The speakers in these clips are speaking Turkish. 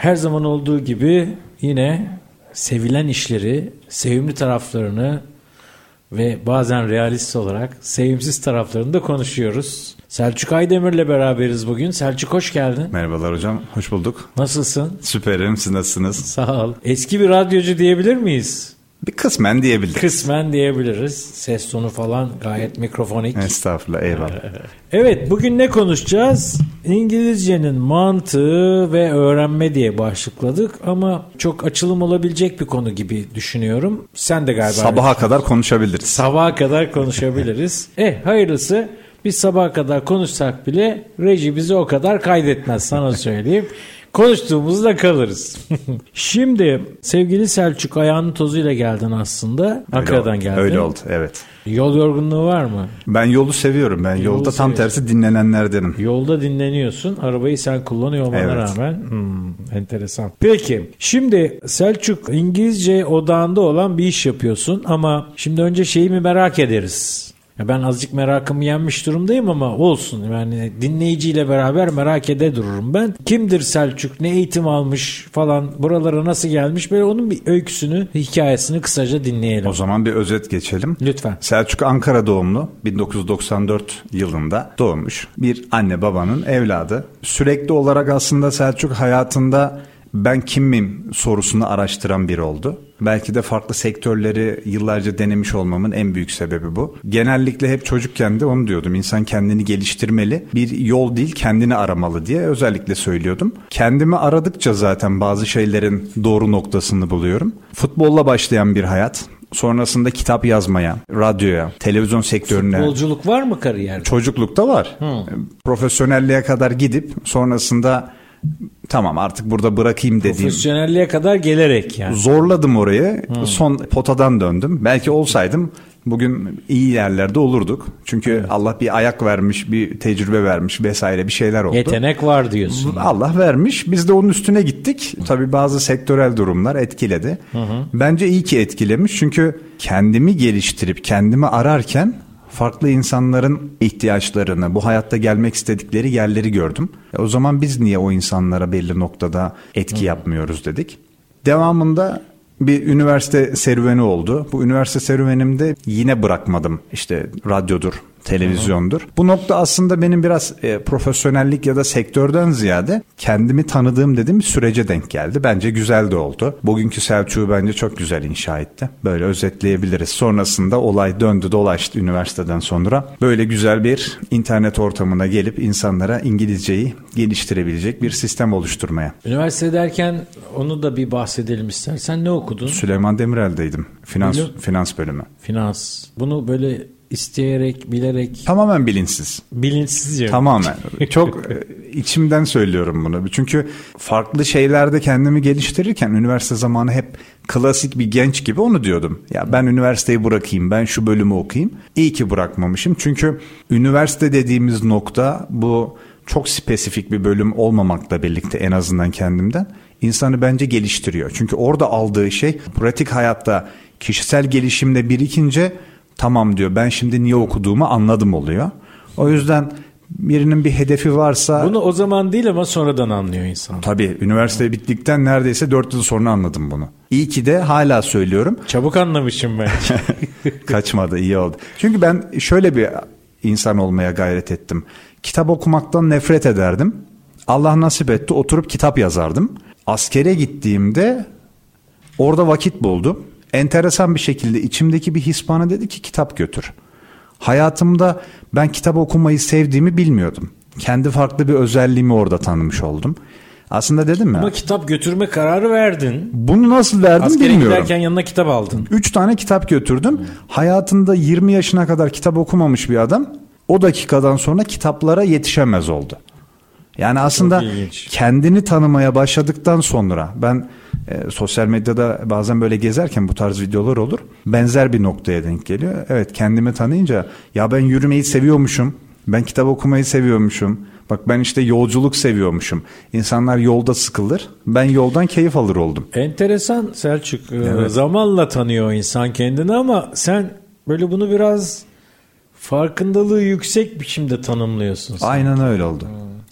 Her zaman olduğu gibi yine sevilen işleri, sevimli taraflarını ve bazen realist olarak sevimsiz taraflarını da konuşuyoruz. Selçuk Aydemir'le beraberiz bugün. Selçuk hoş geldin. Merhabalar hocam, hoş bulduk. Nasılsın? Süperim, siz nasılsınız? Sağ ol. Eski bir radyocu diyebilir miyiz? Bir kısmen diyebiliriz. Kısmen diyebiliriz. Ses tonu falan gayet mikrofonik. Estağfurullah, eyvallah. Evet bugün ne konuşacağız? İngilizcenin mantığı ve öğrenme diye başlıkladık ama çok açılım olabilecek bir konu gibi düşünüyorum. Sen de galiba. Sabaha kadar konuşabiliriz. Sabaha kadar konuşabiliriz. eh hayırlısı biz sabaha kadar konuşsak bile reji bizi o kadar kaydetmez sana söyleyeyim. Konuştuğumuzda kalırız. Şimdi sevgili Selçuk ayağının tozuyla geldin aslında. Ankara'dan geldin. Öyle oldu, evet. Yol yorgunluğu var mı? Ben yolu seviyorum. Ben yolda tam seviyorsun. tersi dinlenenlerdenim. Yolda dinleniyorsun. Arabayı sen kullanıyor olmana Evet. rağmen. Hmm, enteresan. Peki şimdi Selçuk İngilizce odağında olan bir iş yapıyorsun ama şimdi önce şeyi mi merak ederiz? Ya ben azıcık merakımı yenmiş durumdayım ama olsun. Yani dinleyiciyle beraber merak ede dururum ben. Kimdir Selçuk? Ne eğitim almış falan? Buralara nasıl gelmiş? Böyle onun bir öyküsünü, hikayesini kısaca dinleyelim. O zaman bir özet geçelim. Lütfen. Selçuk Ankara doğumlu 1994 yılında doğmuş bir anne babanın evladı. Sürekli olarak aslında Selçuk hayatında ben kimim sorusunu araştıran biri oldu. Belki de farklı sektörleri yıllarca denemiş olmamın en büyük sebebi bu. Genellikle hep çocukken de onu diyordum. İnsan kendini geliştirmeli. Bir yol değil kendini aramalı diye özellikle söylüyordum. Kendimi aradıkça zaten bazı şeylerin doğru noktasını buluyorum. Futbolla başlayan bir hayat. Sonrasında kitap yazmaya, radyoya, televizyon sektörüne, Futbolculuk var mı kariyerde? çocuklukta var. Profesyonelliğe kadar gidip sonrasında tamam artık burada bırakayım dediğim. Profesyonelliğe kadar gelerek yani. Zorladım orayı. Son potadan döndüm. Belki olsaydım bugün iyi yerlerde olurduk. Çünkü Allah bir ayak vermiş, bir tecrübe vermiş vesaire bir şeyler oldu. Yetenek var diyorsun. Allah vermiş. Biz de onun üstüne gittik. Tabii bazı sektörel durumlar etkiledi. Bence iyi ki etkilemiş. Çünkü kendimi geliştirip kendimi ararken farklı insanların ihtiyaçlarını, bu hayatta gelmek istedikleri yerleri gördüm. E o zaman biz niye o insanlara belli noktada etki yapmıyoruz dedik. Devamında bir üniversite serüveni oldu. Bu üniversite serüvenimde yine bırakmadım. İşte radyodur, televizyondur. Bu nokta aslında benim biraz e, profesyonellik ya da sektörden ziyade kendimi tanıdığım dediğim bir sürece denk geldi. Bence güzel de oldu. Bugünkü Selçuk'u bence çok güzel inşa etti. Böyle özetleyebiliriz. Sonrasında olay döndü dolaştı üniversiteden sonra. Böyle güzel bir internet ortamına gelip insanlara İngilizceyi geliştirebilecek bir sistem oluşturmaya. Üniversite derken onu da bir bahsedelim istersen. Ne okudun? Süleyman Demirel'deydim. Finans Öyle. finans bölümü. Finans. Bunu böyle isteyerek, bilerek, Tamamen bilinçsiz. bilinçsizce. Tamamen. Çok e, içimden söylüyorum bunu. Çünkü farklı şeylerde kendimi geliştirirken üniversite zamanı hep klasik bir genç gibi onu diyordum. Ya ben üniversiteyi bırakayım, ben şu bölümü okuyayım. İyi ki bırakmamışım. Çünkü üniversite dediğimiz nokta bu çok spesifik bir bölüm olmamakla birlikte en azından kendimden insanı bence geliştiriyor. Çünkü orada aldığı şey pratik hayatta kişisel gelişimde birikince tamam diyor ben şimdi niye okuduğumu anladım oluyor. O yüzden birinin bir hedefi varsa Bunu o zaman değil ama sonradan anlıyor insan. tabii üniversite bittikten neredeyse 4 yıl sonra anladım bunu. İyi ki de hala söylüyorum. Çabuk anlamışım ben. Kaçmadı iyi oldu. Çünkü ben şöyle bir insan olmaya gayret ettim. Kitap okumaktan nefret ederdim. Allah nasip etti oturup kitap yazardım. Askere gittiğimde orada vakit buldum. Enteresan bir şekilde içimdeki bir his bana dedi ki kitap götür. Hayatımda ben kitap okumayı sevdiğimi bilmiyordum. Kendi farklı bir özelliğimi orada tanımış oldum. Aslında dedim ya ama kitap götürme kararı verdin. bunu nasıl verdim Askere bilmiyorum. giderken yanına kitap aldın. 3 tane kitap götürdüm. Hayatında 20 yaşına kadar kitap okumamış bir adam o dakikadan sonra kitaplara yetişemez oldu. Yani aslında kendini tanımaya başladıktan sonra ben e, sosyal medyada bazen böyle gezerken bu tarz videolar olur. Benzer bir noktaya denk geliyor. Evet kendimi tanıyınca ya ben yürümeyi seviyormuşum. Ben kitap okumayı seviyormuşum. Bak ben işte yolculuk seviyormuşum. İnsanlar yolda sıkılır. Ben yoldan keyif alır oldum. Enteresan Selçuk. Ee, Evet. Zamanla tanıyor insan kendini ama sen böyle bunu biraz farkındalığı yüksek biçimde tanımlıyorsun. sen. Aynen öyle oldu.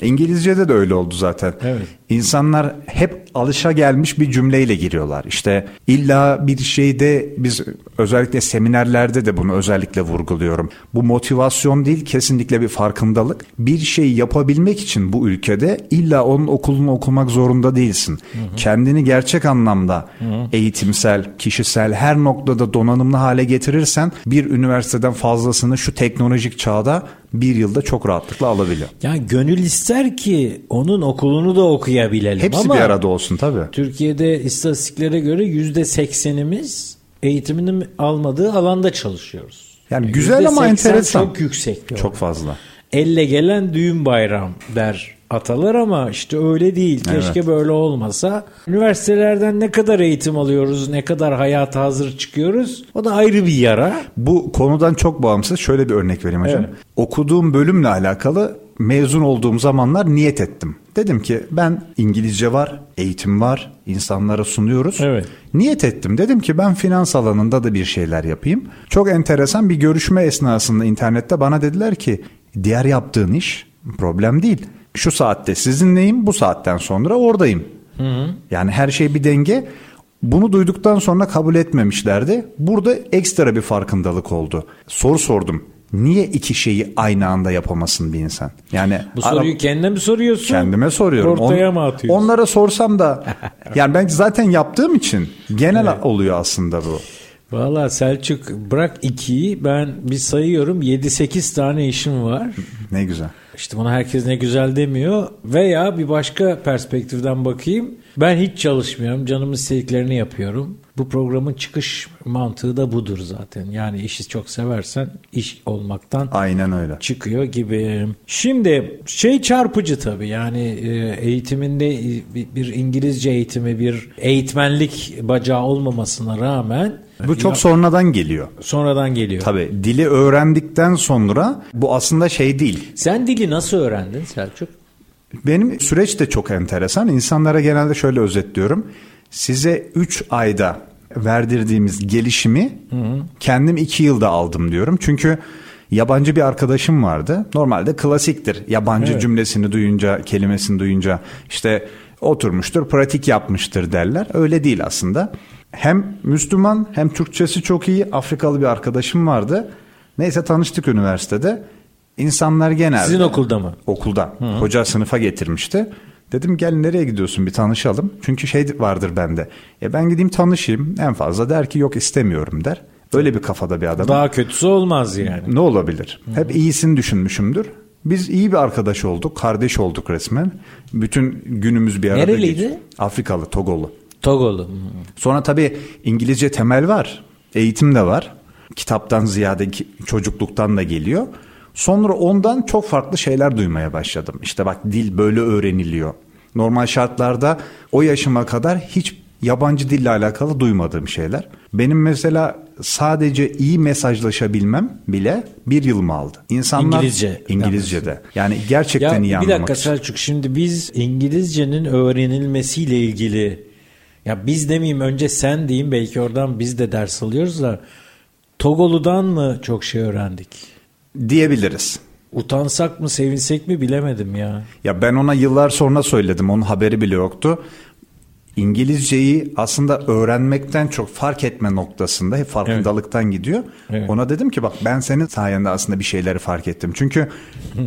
İngilizce'de de öyle oldu zaten. Evet. İnsanlar hep alışa gelmiş bir cümleyle giriyorlar. İşte illa bir şeyde biz özellikle seminerlerde de bunu özellikle vurguluyorum. Bu motivasyon değil kesinlikle bir farkındalık. Bir şeyi yapabilmek için bu ülkede illa onun okulunu okumak zorunda değilsin. Kendini gerçek anlamda eğitimsel, kişisel her noktada donanımlı hale getirirsen bir üniversiteden fazlasını şu teknolojik çağda bir yılda çok rahatlıkla alabiliyor. Ya gönül ister ki onun okulunu da okuyabilelim Hepsi ama bir arada olsun tabii. Türkiye'de istatistiklere göre yüzde seksenimiz eğitimini almadığı alanda çalışıyoruz. Yani güzel ama %80 enteresan. Çok yüksek. Çok fazla. Elle gelen düğün bayram der atalar ama işte öyle değil. Keşke böyle olmasa. Üniversitelerden ne kadar eğitim alıyoruz, ne kadar hayata hazır çıkıyoruz o da ayrı bir yara. Bu konudan çok bağımsız şöyle bir örnek vereyim hocam. Evet. Okuduğum bölümle alakalı mezun olduğum zamanlar niyet ettim. Dedim ki ben İngilizce var, eğitim var, insanlara sunuyoruz. Evet. Niyet ettim. Dedim ki ben finans alanında da bir şeyler yapayım. Çok enteresan bir görüşme esnasında internette bana dediler ki diğer yaptığın iş problem değil. Şu saatte sizinleyim, bu saatten sonra oradayım. Yani her şey bir denge. Bunu duyduktan sonra kabul etmemişlerdi. Burada ekstra bir farkındalık oldu. Soru sordum. Niye iki şeyi aynı anda yapamasın bir insan? Yani Bu ara- soruyu kendine mi soruyorsun? kendime soruyorum. Ortaya On- mı atıyorsun? Onlara sorsam da yani ben zaten yaptığım için genel oluyor aslında bu. Valla Selçuk bırak ikiyi ben bir sayıyorum 7-8 tane işim var. Ne güzel. İşte buna herkes ne güzel demiyor. Veya bir başka perspektiften bakayım. Ben hiç çalışmıyorum. Canımın istediklerini yapıyorum. Bu programın çıkış mantığı da budur zaten. Yani işi çok seversen iş olmaktan Aynen öyle. çıkıyor gibi. Şimdi şey çarpıcı tabii yani e, eğitiminde bir İngilizce eğitimi bir eğitmenlik bacağı olmamasına rağmen Bu çok sonradan geliyor. sonradan geliyor. Tabii dili öğrendikten sonra bu aslında şey değil. Sen dili nasıl öğrendin Selçuk? Benim süreç de çok enteresan. İnsanlara genelde şöyle özetliyorum. Size 3 ayda verdirdiğimiz gelişimi kendim 2 yılda aldım diyorum. Çünkü yabancı bir arkadaşım vardı. Normalde klasiktir. Yabancı Evet. cümlesini duyunca, kelimesini duyunca işte oturmuştur, pratik yapmıştır derler. Öyle değil aslında. Hem Müslüman hem Türkçesi çok iyi. Afrikalı bir arkadaşım vardı. Neyse tanıştık üniversitede. İnsanlar genelde... Sizin okulda mı? Okulda. Hoca sınıfa getirmişti. Dedim gel nereye gidiyorsun bir tanışalım. Çünkü şey vardır bende. E ben gideyim tanışayım. En fazla der ki yok istemiyorum der. Öyle bir kafada bir adam. Daha kötüsü olmaz yani. Ne olabilir? Hep iyisini düşünmüşümdür. Biz iyi bir arkadaş olduk. Kardeş olduk resmen. Bütün günümüz bir arada Nereliydi? geçti. Afrikalı, Togolu. Togolu. Sonra tabii İngilizce temel var. Eğitim de var. Kitaptan ziyade çocukluktan da geliyor. Sonra ondan çok farklı şeyler duymaya başladım. İşte bak dil böyle öğreniliyor. Normal şartlarda o yaşıma kadar hiç yabancı dille alakalı duymadığım şeyler. Benim mesela sadece iyi mesajlaşabilmem bile bir yılımı aldı. İnsanlar İngilizce. İngilizce'de. Yani gerçekten Ya iyi bir anlamak dakika için. Selçuk şimdi biz İngilizcenin öğrenilmesiyle ilgili ya biz demeyeyim önce sen diyeyim belki oradan biz de ders alıyoruz da Togolu'dan mı çok şey öğrendik? diyebiliriz. Utansak mı sevinsek mi bilemedim ya. Ya ben ona yıllar sonra söyledim. Onun haberi bile yoktu. İngilizceyi aslında öğrenmekten çok fark etme noktasında hep farkındalıktan gidiyor. Evet. Ona dedim ki bak ben senin sayende aslında bir şeyleri fark ettim. Çünkü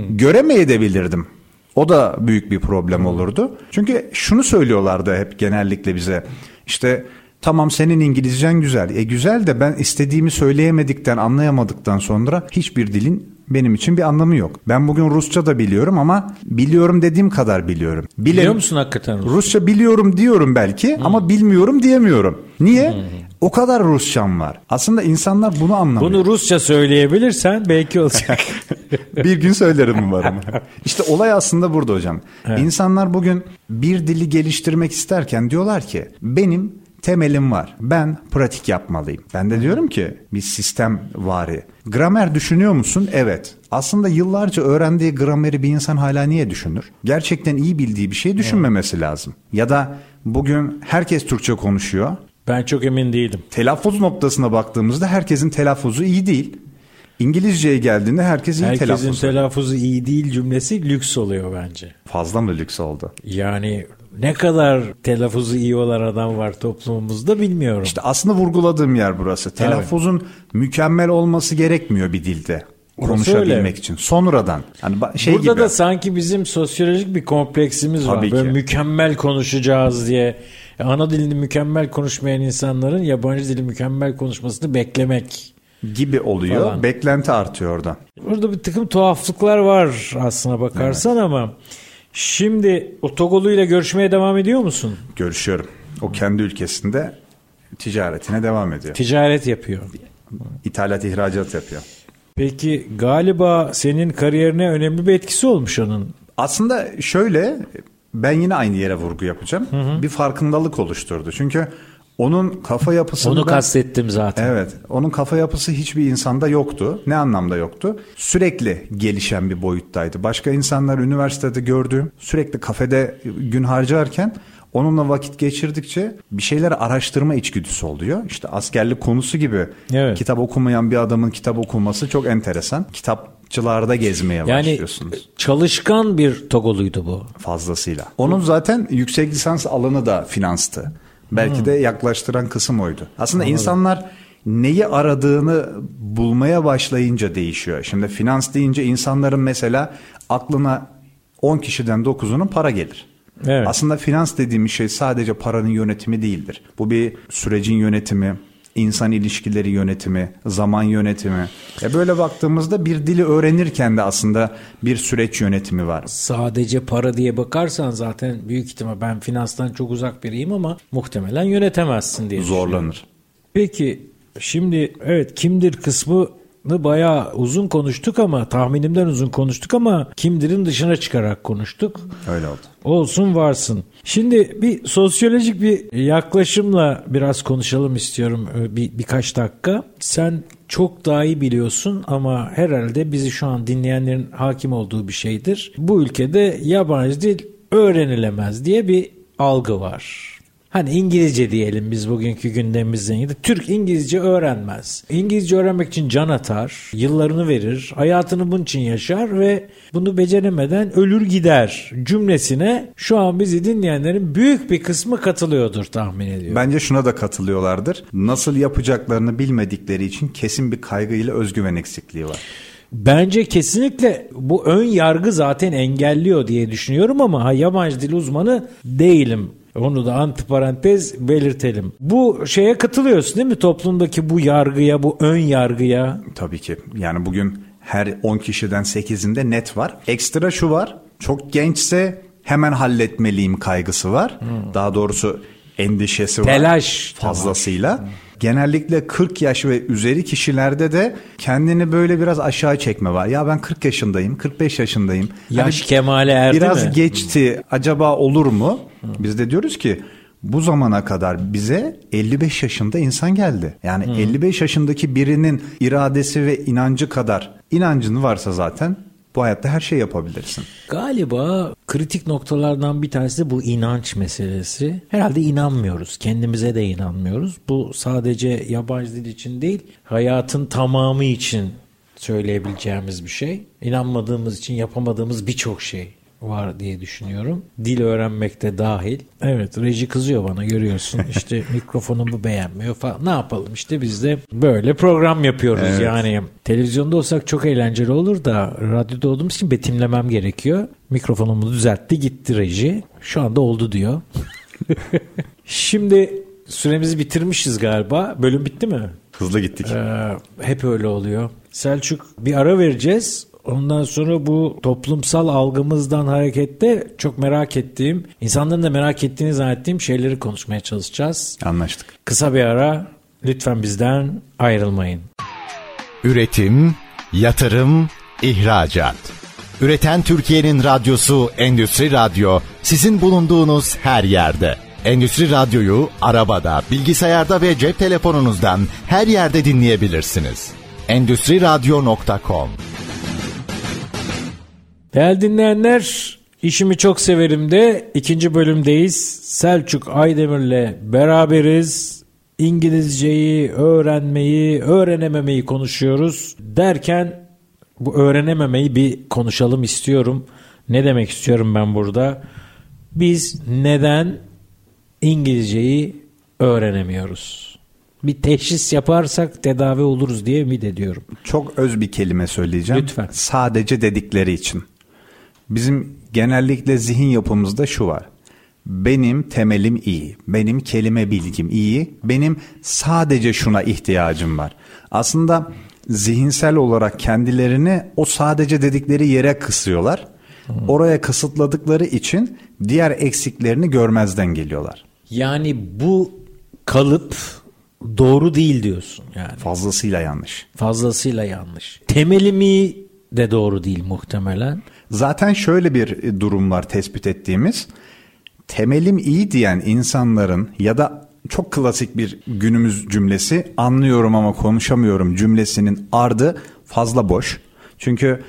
göremeyebilirdim. O da büyük bir problem olurdu. Çünkü şunu söylüyorlardı hep genellikle bize. İşte tamam senin İngilizcen güzel. E güzel de ben istediğimi söyleyemedikten, anlayamadıktan sonra hiçbir dilin benim için bir anlamı yok. Ben bugün Rusça da biliyorum ama biliyorum dediğim kadar biliyorum. Bile- Biliyor musun hakikaten? Rus? Rusça biliyorum diyorum belki ama bilmiyorum diyemiyorum. Niye? O kadar Rusçam var. Aslında insanlar bunu anlamıyor. Bunu Rusça söyleyebilirsen belki olacak. bir gün söylerim umarım. İşte olay aslında burada hocam. Evet. İnsanlar bugün bir dili geliştirmek isterken diyorlar ki benim temelim var. Ben pratik yapmalıyım. Ben de diyorum ki bir sistem vari. Gramer düşünüyor musun? Evet. Aslında yıllarca öğrendiği grameri bir insan hala niye düşünür? Gerçekten iyi bildiği bir şey düşünmemesi lazım. Ya da bugün herkes Türkçe konuşuyor. Ben çok emin değilim. Telaffuz noktasına baktığımızda herkesin telaffuzu iyi değil. İngilizceye geldiğinde herkes iyi Herkesin telaffuzu. Herkesin telaffuzu iyi değil cümlesi lüks oluyor bence. Fazla mı lüks oldu? Yani ne kadar telaffuzu iyi olan adam var toplumumuzda bilmiyorum. İşte aslında vurguladığım yer burası. Telaffuzun evet. mükemmel olması gerekmiyor bir dilde konuşabilmek için. Sonradan. Hani şey Burada gibi. da sanki bizim sosyolojik bir kompleksimiz Tabii var. Ki. Böyle mükemmel konuşacağız diye. Ana dilini mükemmel konuşmayan insanların yabancı dili mükemmel konuşmasını beklemek gibi oluyor. Falan. Beklenti artıyor orada. Burada bir takım tuhaflıklar var aslına bakarsan evet. ama şimdi o Togolu ile görüşmeye devam ediyor musun? Görüşüyorum. O kendi ülkesinde ticaretine devam ediyor. Ticaret yapıyor. İthalat ihracat yapıyor. Peki galiba senin kariyerine önemli bir etkisi olmuş onun. Aslında şöyle ben yine aynı yere vurgu yapacağım. Hı hı. Bir farkındalık oluşturdu. Çünkü onun kafa yapısında... Onu kastettim zaten. Evet. Onun kafa yapısı hiçbir insanda yoktu. Ne anlamda yoktu? Sürekli gelişen bir boyuttaydı. Başka insanlar üniversitede gördüğüm sürekli kafede gün harcarken onunla vakit geçirdikçe bir şeyler araştırma içgüdüsü oluyor. İşte askerlik konusu gibi evet. kitap okumayan bir adamın kitap okuması çok enteresan. Kitapçılarda gezmeye yani, başlıyorsunuz. çalışkan bir Togoluydu bu. Fazlasıyla. Onun zaten yüksek lisans alanı da finanstı. Belki hmm. de yaklaştıran kısım oydu. Aslında Anladım. insanlar neyi aradığını bulmaya başlayınca değişiyor. Şimdi finans deyince insanların mesela aklına 10 kişiden 9'unun para gelir. Evet. Aslında finans dediğimiz şey sadece paranın yönetimi değildir. Bu bir sürecin yönetimi, insan ilişkileri yönetimi, zaman yönetimi. E böyle baktığımızda bir dili öğrenirken de aslında bir süreç yönetimi var. Sadece para diye bakarsan zaten büyük ihtimal ben finanstan çok uzak biriyim ama muhtemelen yönetemezsin diye Zorlanır. Peki şimdi evet kimdir kısmı bayağı uzun konuştuk ama tahminimden uzun konuştuk ama kimdirin dışına çıkarak konuştuk. Öyle oldu. Olsun varsın. Şimdi bir sosyolojik bir yaklaşımla biraz konuşalım istiyorum e, bir, birkaç dakika. Sen çok daha iyi biliyorsun ama herhalde bizi şu an dinleyenlerin hakim olduğu bir şeydir. Bu ülkede yabancı dil öğrenilemez diye bir algı var. Hani İngilizce diyelim biz bugünkü gündemimizden ya Türk İngilizce öğrenmez. İngilizce öğrenmek için can atar, yıllarını verir, hayatını bunun için yaşar ve bunu beceremeden ölür gider cümlesine şu an bizi dinleyenlerin büyük bir kısmı katılıyordur tahmin ediyorum. Bence şuna da katılıyorlardır. Nasıl yapacaklarını bilmedikleri için kesin bir kaygıyla özgüven eksikliği var. Bence kesinlikle bu ön yargı zaten engelliyor diye düşünüyorum ama ha, yabancı dil uzmanı değilim. Onu da antiparantez belirtelim. Bu şeye katılıyorsun değil mi? Toplumdaki bu yargıya, bu ön yargıya. Tabii ki. Yani bugün her 10 kişiden 8'inde net var. Ekstra şu var. Çok gençse hemen halletmeliyim kaygısı var. Hmm. Daha doğrusu endişesi var. Telaş. Fazlasıyla. Genellikle 40 yaş ve üzeri kişilerde de kendini böyle biraz aşağı çekme var. Ya ben 40 yaşındayım, 45 yaşındayım. Yaş hani kemale erdi biraz mi? Biraz geçti. Acaba olur mu? Biz de diyoruz ki bu zamana kadar bize 55 yaşında insan geldi. Yani hmm. 55 yaşındaki birinin iradesi ve inancı kadar inancın varsa zaten bu hayatta her şey yapabilirsin. Galiba kritik noktalardan bir tanesi bu inanç meselesi. Herhalde inanmıyoruz. Kendimize de inanmıyoruz. Bu sadece yabancı dil için değil, hayatın tamamı için söyleyebileceğimiz bir şey. İnanmadığımız için yapamadığımız birçok şey var diye düşünüyorum. Dil öğrenmekte dahil. Evet reji kızıyor bana görüyorsun. İşte mikrofonumu beğenmiyor falan. Ne yapalım işte biz de böyle program yapıyoruz evet. yani. Televizyonda olsak çok eğlenceli olur da radyoda olduğumuz için betimlemem gerekiyor. Mikrofonumu düzeltti gitti reji. Şu anda oldu diyor. Şimdi süremizi bitirmişiz galiba. Bölüm bitti mi? Hızlı gittik. Ee, hep öyle oluyor. Selçuk bir ara vereceğiz. Ondan sonra bu toplumsal algımızdan harekette çok merak ettiğim, insanların da merak ettiğini zannettiğim şeyleri konuşmaya çalışacağız. Anlaştık. Kısa bir ara lütfen bizden ayrılmayın. Üretim, yatırım, ihracat. Üreten Türkiye'nin radyosu Endüstri Radyo sizin bulunduğunuz her yerde. Endüstri Radyo'yu arabada, bilgisayarda ve cep telefonunuzdan her yerde dinleyebilirsiniz. Endüstri Radyo.com Değerli dinleyenler, işimi çok severim de ikinci bölümdeyiz. Selçuk Aydemir'le beraberiz. İngilizceyi öğrenmeyi, öğrenememeyi konuşuyoruz. Derken bu öğrenememeyi bir konuşalım istiyorum. Ne demek istiyorum ben burada? Biz neden İngilizceyi öğrenemiyoruz? Bir teşhis yaparsak tedavi oluruz diye ümit ediyorum. Çok öz bir kelime söyleyeceğim. Lütfen. Sadece dedikleri için. Bizim genellikle zihin yapımızda şu var. Benim temelim iyi. Benim kelime bilgim iyi. Benim sadece şuna ihtiyacım var. Aslında zihinsel olarak kendilerini o sadece dedikleri yere kısıyorlar. Oraya kısıtladıkları için diğer eksiklerini görmezden geliyorlar. Yani bu kalıp doğru değil diyorsun yani. Fazlasıyla yanlış. Fazlasıyla yanlış. Temelimi de doğru değil muhtemelen. Zaten şöyle bir durum var tespit ettiğimiz. Temelim iyi diyen insanların ya da çok klasik bir günümüz cümlesi anlıyorum ama konuşamıyorum cümlesinin ardı fazla boş. Çünkü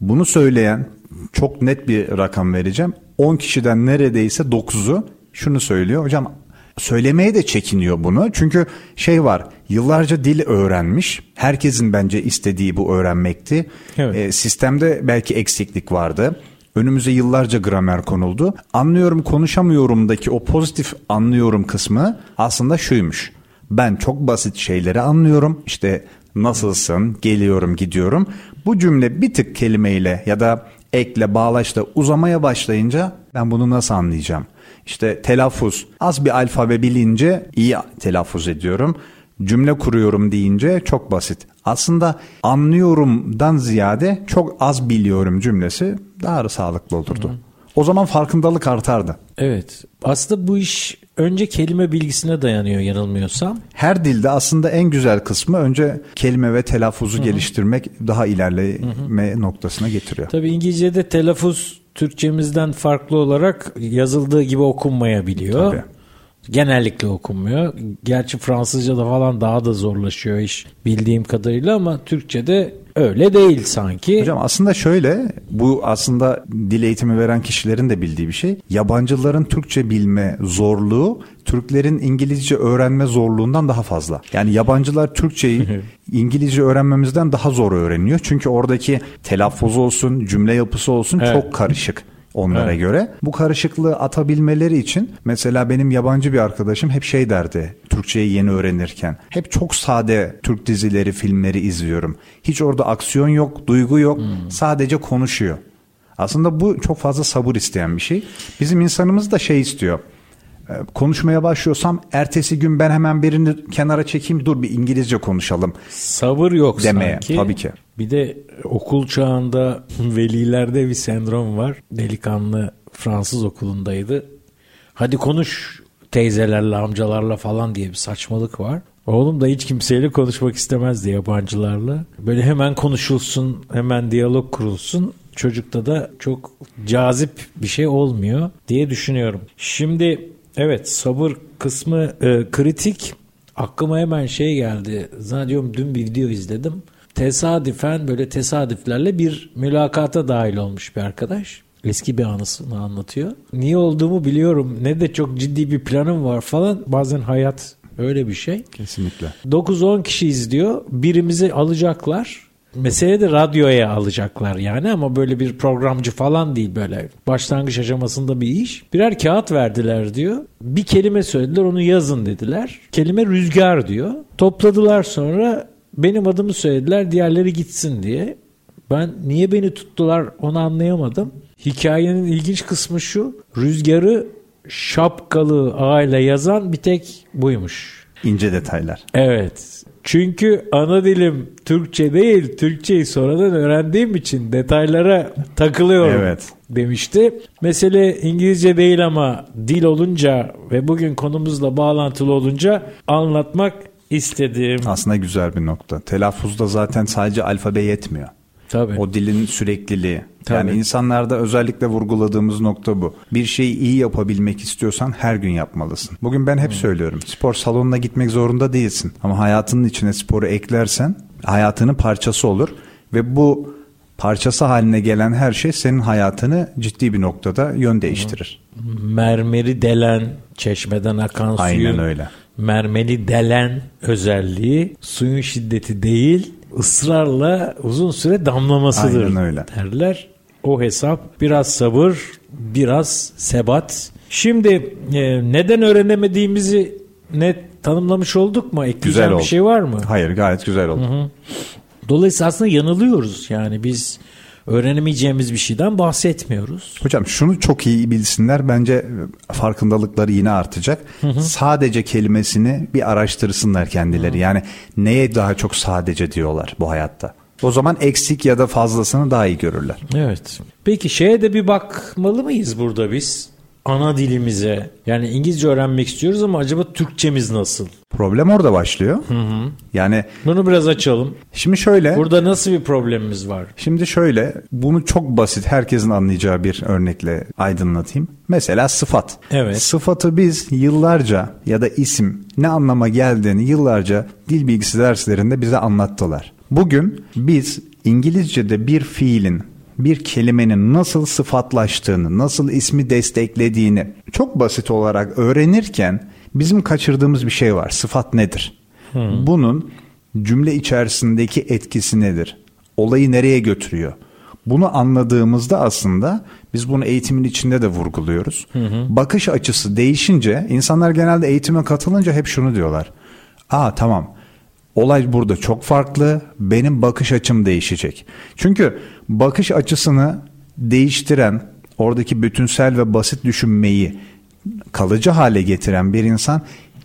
bunu söyleyen çok net bir rakam vereceğim. 10 kişiden neredeyse 9'u şunu söylüyor. Hocam söylemeye de çekiniyor bunu. Çünkü şey var yıllarca dil öğrenmiş. Herkesin bence istediği bu öğrenmekti. Evet. E, sistemde belki eksiklik vardı. Önümüze yıllarca gramer konuldu. Anlıyorum konuşamıyorumdaki o pozitif anlıyorum kısmı aslında şuymuş. Ben çok basit şeyleri anlıyorum. İşte nasılsın, geliyorum, gidiyorum. Bu cümle bir tık kelimeyle ya da ekle, bağlaçla uzamaya başlayınca ben bunu nasıl anlayacağım? İşte telaffuz. Az bir alfabe bilince iyi telaffuz ediyorum. Cümle kuruyorum deyince çok basit. Aslında anlıyorumdan ziyade çok az biliyorum cümlesi daha sağlıklı olurdu. O zaman farkındalık artardı. Evet. Aslında bu iş önce kelime bilgisine dayanıyor yanılmıyorsam. Her dilde aslında en güzel kısmı önce kelime ve telaffuzu geliştirmek daha ilerleme noktasına getiriyor. Tabii İngilizce'de telaffuz Türkçemizden farklı olarak yazıldığı gibi okunmayabiliyor. Tabii. Genellikle okunmuyor. Gerçi Fransızca'da falan daha da zorlaşıyor iş bildiğim kadarıyla ama Türkçe'de öyle değil sanki. Hocam aslında şöyle bu aslında dil eğitimi veren kişilerin de bildiği bir şey. Yabancıların Türkçe bilme zorluğu Türklerin İngilizce öğrenme zorluğundan daha fazla. Yani yabancılar Türkçeyi İngilizce öğrenmemizden daha zor öğreniyor. Çünkü oradaki telaffuz olsun, cümle yapısı olsun Evet. çok karışık onlara Evet. göre. Bu karışıklığı atabilmeleri için mesela benim yabancı bir arkadaşım hep şey derdi Türkçeyi yeni öğrenirken. Hep çok sade Türk dizileri, filmleri izliyorum. Hiç orada aksiyon yok, duygu yok. Sadece konuşuyor. Aslında bu çok fazla sabır isteyen bir şey. Bizim insanımız da şey istiyor. Ee, Konuşmaya başlıyorsam ertesi gün ben hemen birini kenara çekeyim dur bir İngilizce konuşalım. Sabır yok Demeye, sanki. tabii ki. Bir de okul çağında velilerde bir sendrom var. Delikanlı Fransız okulundaydı. Hadi konuş teyzelerle, amcalarla falan diye bir saçmalık var. Oğlum da hiç kimseyle konuşmak istemezdi yabancılarla. Böyle hemen konuşulsun, hemen diyalog kurulsun. Çocukta da çok cazip bir şey olmuyor diye düşünüyorum. Şimdi evet sabır kısmı e, kritik. Aklıma hemen şey geldi. Zannediyorum dün bir video izledim. Tesadüfen böyle tesadüflerle bir mülakata dahil olmuş bir arkadaş. Eski bir anısını anlatıyor. Niye olduğumu biliyorum. Ne de çok ciddi bir planım var falan. Bazen hayat öyle bir şey. Kesinlikle. 9-10 kişi izliyor. Birimizi alacaklar. Mesele de radyoya alacaklar yani ama böyle bir programcı falan değil böyle başlangıç aşamasında bir iş. Birer kağıt verdiler diyor. Bir kelime söylediler onu yazın dediler. Kelime rüzgar diyor. Topladılar sonra benim adımı söylediler diğerleri gitsin diye. Ben niye beni tuttular onu anlayamadım. Hikayenin ilginç kısmı şu. Rüzgarı şapkalı ağıyla yazan bir tek buymuş. İnce detaylar. Evet. Çünkü ana dilim Türkçe değil, Türkçeyi sonradan öğrendiğim için detaylara takılıyorum Evet. demişti. Mesele İngilizce değil ama dil olunca ve bugün konumuzla bağlantılı olunca anlatmak istedim. Aslında güzel bir nokta. Telaffuzda zaten sadece alfabe yetmiyor. Tabii. O dilin sürekliliği. Tabii. Yani insanlarda özellikle vurguladığımız nokta bu. Bir şeyi iyi yapabilmek istiyorsan her gün yapmalısın. Bugün ben hep söylüyorum. Spor salonuna gitmek zorunda değilsin. Ama hayatının içine sporu eklersen hayatının parçası olur. Ve bu parçası haline gelen her şey senin hayatını ciddi bir noktada yön değiştirir. Mermeri delen, çeşmeden akan Aynen suyun öyle. Mermeri delen özelliği suyun şiddeti değil ısrarla uzun süre damlamasıdır Aynen öyle. derler. O hesap biraz sabır, biraz sebat. Şimdi e, neden öğrenemediğimizi net tanımlamış olduk mu? Ekleyeceğim Güzel bir oldu. şey var mı? Hayır gayet güzel oldu. Dolayısıyla aslında yanılıyoruz. Yani biz öğrenemeyeceğimiz bir şeyden bahsetmiyoruz. Hocam şunu çok iyi bilsinler bence farkındalıkları yine artacak. Sadece kelimesini bir araştırsınlar kendileri. Yani neye daha çok sadece diyorlar bu hayatta. O zaman eksik ya da fazlasını daha iyi görürler. Evet. Peki şeye de bir bakmalı mıyız burada biz? Ana dilimize. Yani İngilizce öğrenmek istiyoruz ama acaba Türkçemiz nasıl? Problem orada başlıyor. Yani Bunu biraz açalım. şimdi şöyle Burada nasıl bir problemimiz var? Şimdi şöyle bunu çok basit herkesin anlayacağı bir örnekle aydınlatayım. Mesela sıfat. Evet. Sıfatı biz yıllarca ya da isim ne anlama geldiğini yıllarca dil bilgisi derslerinde bize anlattılar. Bugün biz İngilizce'de bir fiilin bir kelimenin nasıl sıfatlaştığını, nasıl ismi desteklediğini çok basit olarak öğrenirken bizim kaçırdığımız bir şey var. Sıfat nedir? Bunun cümle içerisindeki etkisi nedir? Olayı nereye götürüyor? Bunu anladığımızda aslında biz bunu eğitimin içinde de vurguluyoruz. Bakış açısı değişince insanlar genelde eğitime katılınca hep şunu diyorlar. Aa tamam olay burada çok farklı benim bakış açım değişecek. Çünkü bakış açısını değiştiren oradaki bütünsel ve basit düşünmeyi kalıcı hale getiren bir insan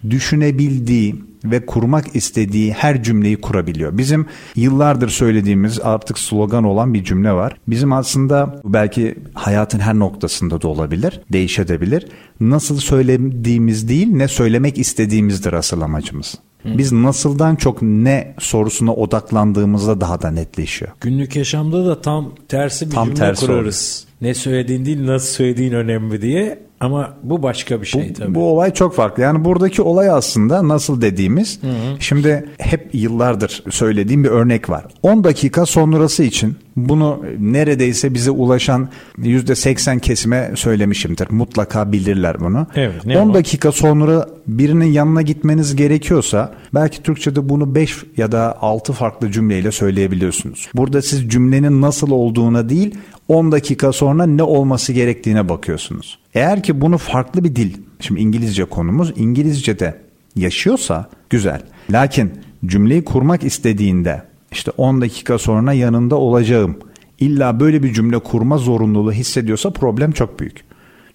düşünebildiği ve kurmak istediği her cümleyi kurabiliyor. Bizim yıllardır söylediğimiz artık slogan olan bir cümle var. Bizim aslında belki hayatın her noktasında da olabilir, değişebilir. Nasıl söylediğimiz değil, ne söylemek istediğimizdir asıl amacımız. Biz nasıldan çok ne sorusuna odaklandığımızda daha da netleşiyor. Günlük yaşamda da tam tersi bir Tam cümle tersi kurarız. Ne söylediğin değil nasıl söylediğin önemli diye. Ama bu başka bir şey tabii. Bu olay çok farklı. Yani buradaki olay aslında nasıl dediğimiz. Şimdi hep yıllardır söylediğim bir örnek var. 10 dakika sonrası için bunu neredeyse bize ulaşan %80 kesime söylemişimdir. Mutlaka bilirler bunu. Evet, ne 10 o? dakika sonra birinin yanına gitmeniz gerekiyorsa belki Türkçe'de bunu 5 ya da 6 farklı cümleyle söyleyebiliyorsunuz. Burada siz cümlenin nasıl olduğuna değil 10 dakika sonra ne olması gerektiğine bakıyorsunuz. Eğer ki bunu farklı bir dil, şimdi İngilizce konumuz İngilizce'de yaşıyorsa güzel. Lakin cümleyi kurmak istediğinde işte 10 dakika sonra yanında olacağım. İlla böyle bir cümle kurma zorunluluğu hissediyorsa problem çok büyük.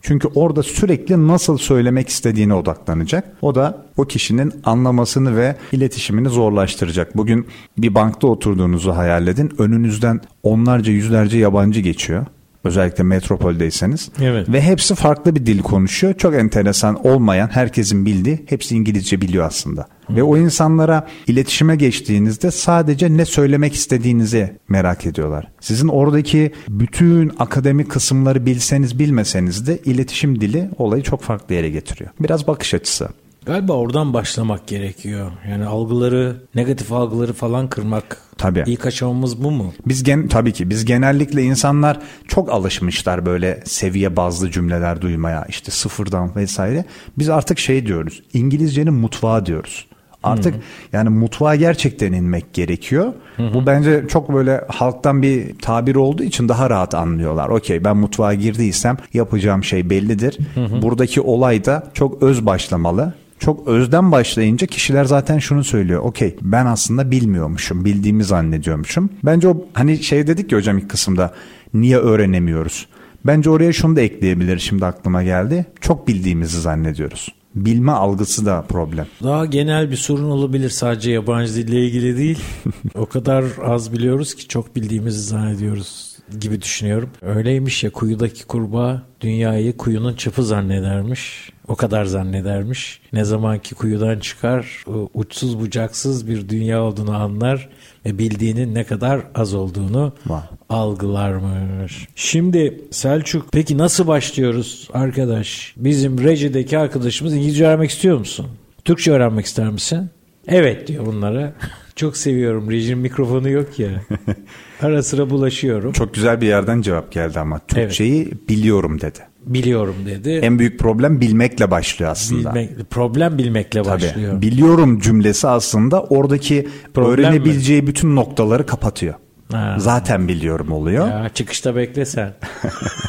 Çünkü orada sürekli nasıl söylemek istediğine odaklanacak. O da o kişinin anlamasını ve iletişimini zorlaştıracak. Bugün bir bankta oturduğunuzu hayal edin. Önünüzden onlarca yüzlerce yabancı geçiyor. Özellikle metropoldeyseniz. Evet. Ve hepsi farklı bir dil konuşuyor. Çok enteresan olmayan, herkesin bildiği, hepsi İngilizce biliyor aslında. Ve o insanlara iletişime geçtiğinizde sadece ne söylemek istediğinizi merak ediyorlar. Sizin oradaki bütün akademik kısımları bilseniz bilmeseniz de iletişim dili olayı çok farklı yere getiriyor. Biraz bakış açısı. Galiba oradan başlamak gerekiyor. Yani algıları, negatif algıları falan kırmak. Tabii. İlk aşamamız bu mu? Biz gen tabii ki biz genellikle insanlar çok alışmışlar böyle seviye bazlı cümleler duymaya işte sıfırdan vesaire. Biz artık şey diyoruz. İngilizcenin mutfağı diyoruz. Artık yani mutfağa gerçekten inmek gerekiyor. Bu bence çok böyle halktan bir tabir olduğu için daha rahat anlıyorlar. Okey ben mutfağa girdiysem yapacağım şey bellidir. Buradaki olay da çok öz başlamalı. Çok özden başlayınca kişiler zaten şunu söylüyor. Okey ben aslında bilmiyormuşum. Bildiğimi zannediyormuşum. Bence o hani şey dedik ya hocam ilk kısımda niye öğrenemiyoruz? Bence oraya şunu da ekleyebilir şimdi aklıma geldi. Çok bildiğimizi zannediyoruz. Bilme algısı da problem. Daha genel bir sorun olabilir sadece yabancı dille ilgili değil. o kadar az biliyoruz ki çok bildiğimizi zannediyoruz gibi düşünüyorum. Öyleymiş ya kuyudaki kurbağa dünyayı kuyunun çıpı zannedermiş. O kadar zannedermiş. Ne zamanki kuyudan çıkar uçsuz bucaksız bir dünya olduğunu anlar ve bildiğinin ne kadar az olduğunu Wow. algılarmış. Şimdi Selçuk peki nasıl başlıyoruz arkadaş? Bizim rejideki arkadaşımız İngilizce öğrenmek istiyor musun? Türkçe öğrenmek ister misin? Evet diyor bunlara. Çok seviyorum. Rejinin mikrofonu yok ya. Ara sıra bulaşıyorum. Çok güzel bir yerden cevap geldi ama Türkçeyi biliyorum dedi. Biliyorum dedi. En büyük problem bilmekle başlıyor aslında. Bilmek- problem bilmekle Tabii. başlıyor. Biliyorum cümlesi aslında oradaki Problem öğrenebileceği bütün noktaları kapatıyor. Ha. Zaten biliyorum oluyor. Ya çıkışta bekle sen.